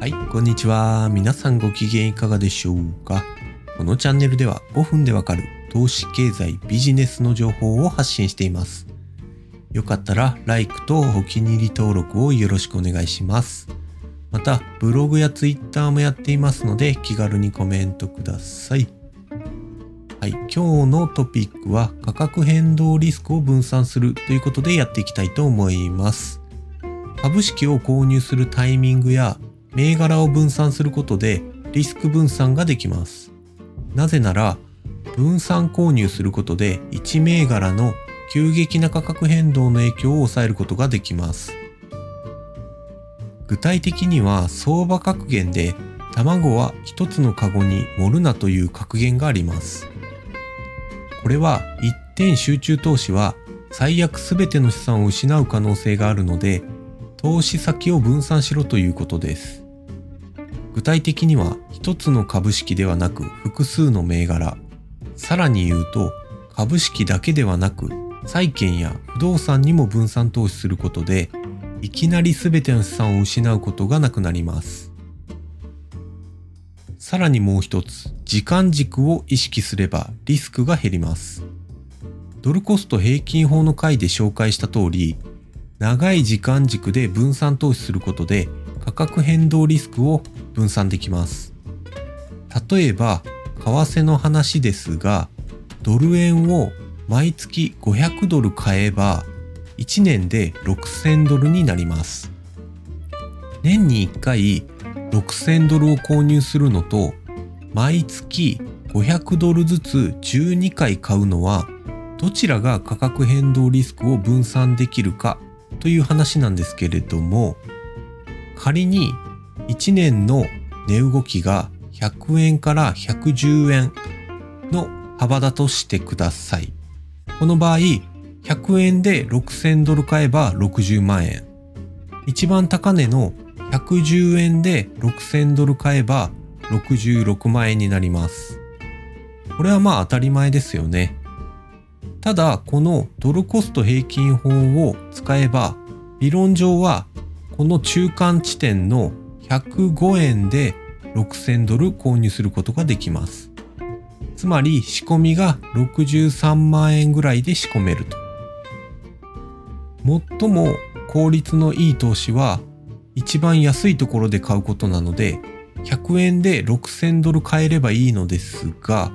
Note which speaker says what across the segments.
Speaker 1: はい、こんにちは。皆さんご機嫌いかがでしょうか？このチャンネルでは5分でわかる投資経済ビジネスの情報を発信しています。よかったら、LIKE とお気に入り登録をよろしくお願いします。また、ブログや Twitter もやっていますので、気軽にコメントください。はい、今日のトピックは価格変動リスクを分散するということでやっていきたいと思います。株式を購入するタイミングや銘柄を分散することでリスク分散ができます。なぜなら、分散購入することで1銘柄の急激な価格変動の影響を抑えることができます。具体的には相場格言で卵は一つのカゴに盛るなという格言があります。これは一点集中投資は最悪全ての資産を失う可能性があるので投資先を分散しろということです。具体的には一つの株式ではなく複数の銘柄。さらに言うと株式だけではなく債券や不動産にも分散投資することでいきなり全ての資産を失うことがなくなります。さらにもう一つ、時間軸を意識すればリスクが減ります。ドルコスト平均法の回で紹介した通り、長い時間軸で分散投資することで価格変動リスクを分散できます。例えば、為替の話ですが、ドル円を毎月500ドル買えば、1年で6000ドルになります。年に1回6000ドルを購入するのと、毎月500ドルずつ12回買うのは、どちらが価格変動リスクを分散できるかという話なんですけれども、仮に1年の値動きが100円から110円の幅だとしてください。この場合、100円で6000ドル買えば60万円。一番高値の110円で6000ドル買えば66万円になります。これはまあ当たり前ですよね。ただ、このドルコスト平均法を使えば、理論上はこの中間地点の105円で6000ドル購入することができます。つまり仕込みが63万円ぐらいで仕込めると。最も効率のいい投資は一番安いところで買うことなので100円で6000ドル買えればいいのですが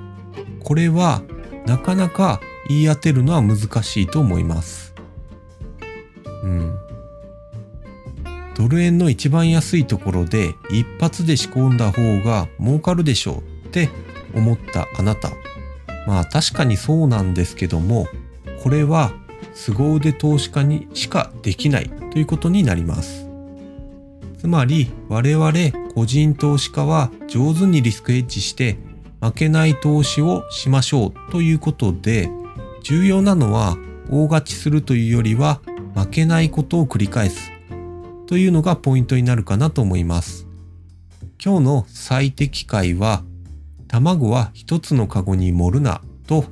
Speaker 1: これはなかなか言い当てるのは難しいと思います。うん。ドル円の一番安いところで一発で仕込んだ方が儲かるでしょうって思ったあなた。まあ確かにそうなんですけども、これは凄腕投資家にしかできないということになります。つまり我々個人投資家は上手にリスクヘッジして負けない投資をしましょうということで重要なのは大勝ちするというよりは負けないことを繰り返すというのがポイントになるかなと思います。今日の最適解は卵は一つのカゴに盛るなと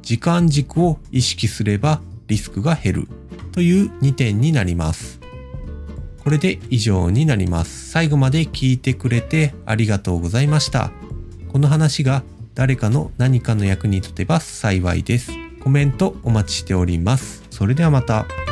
Speaker 1: 時間軸を意識すればリスクが減るという2点になります。これで以上になります。最後まで聞いてくれてありがとうございました。この話が誰かの何かの役に立てば幸いです。コメントお待ちしております。それではまた。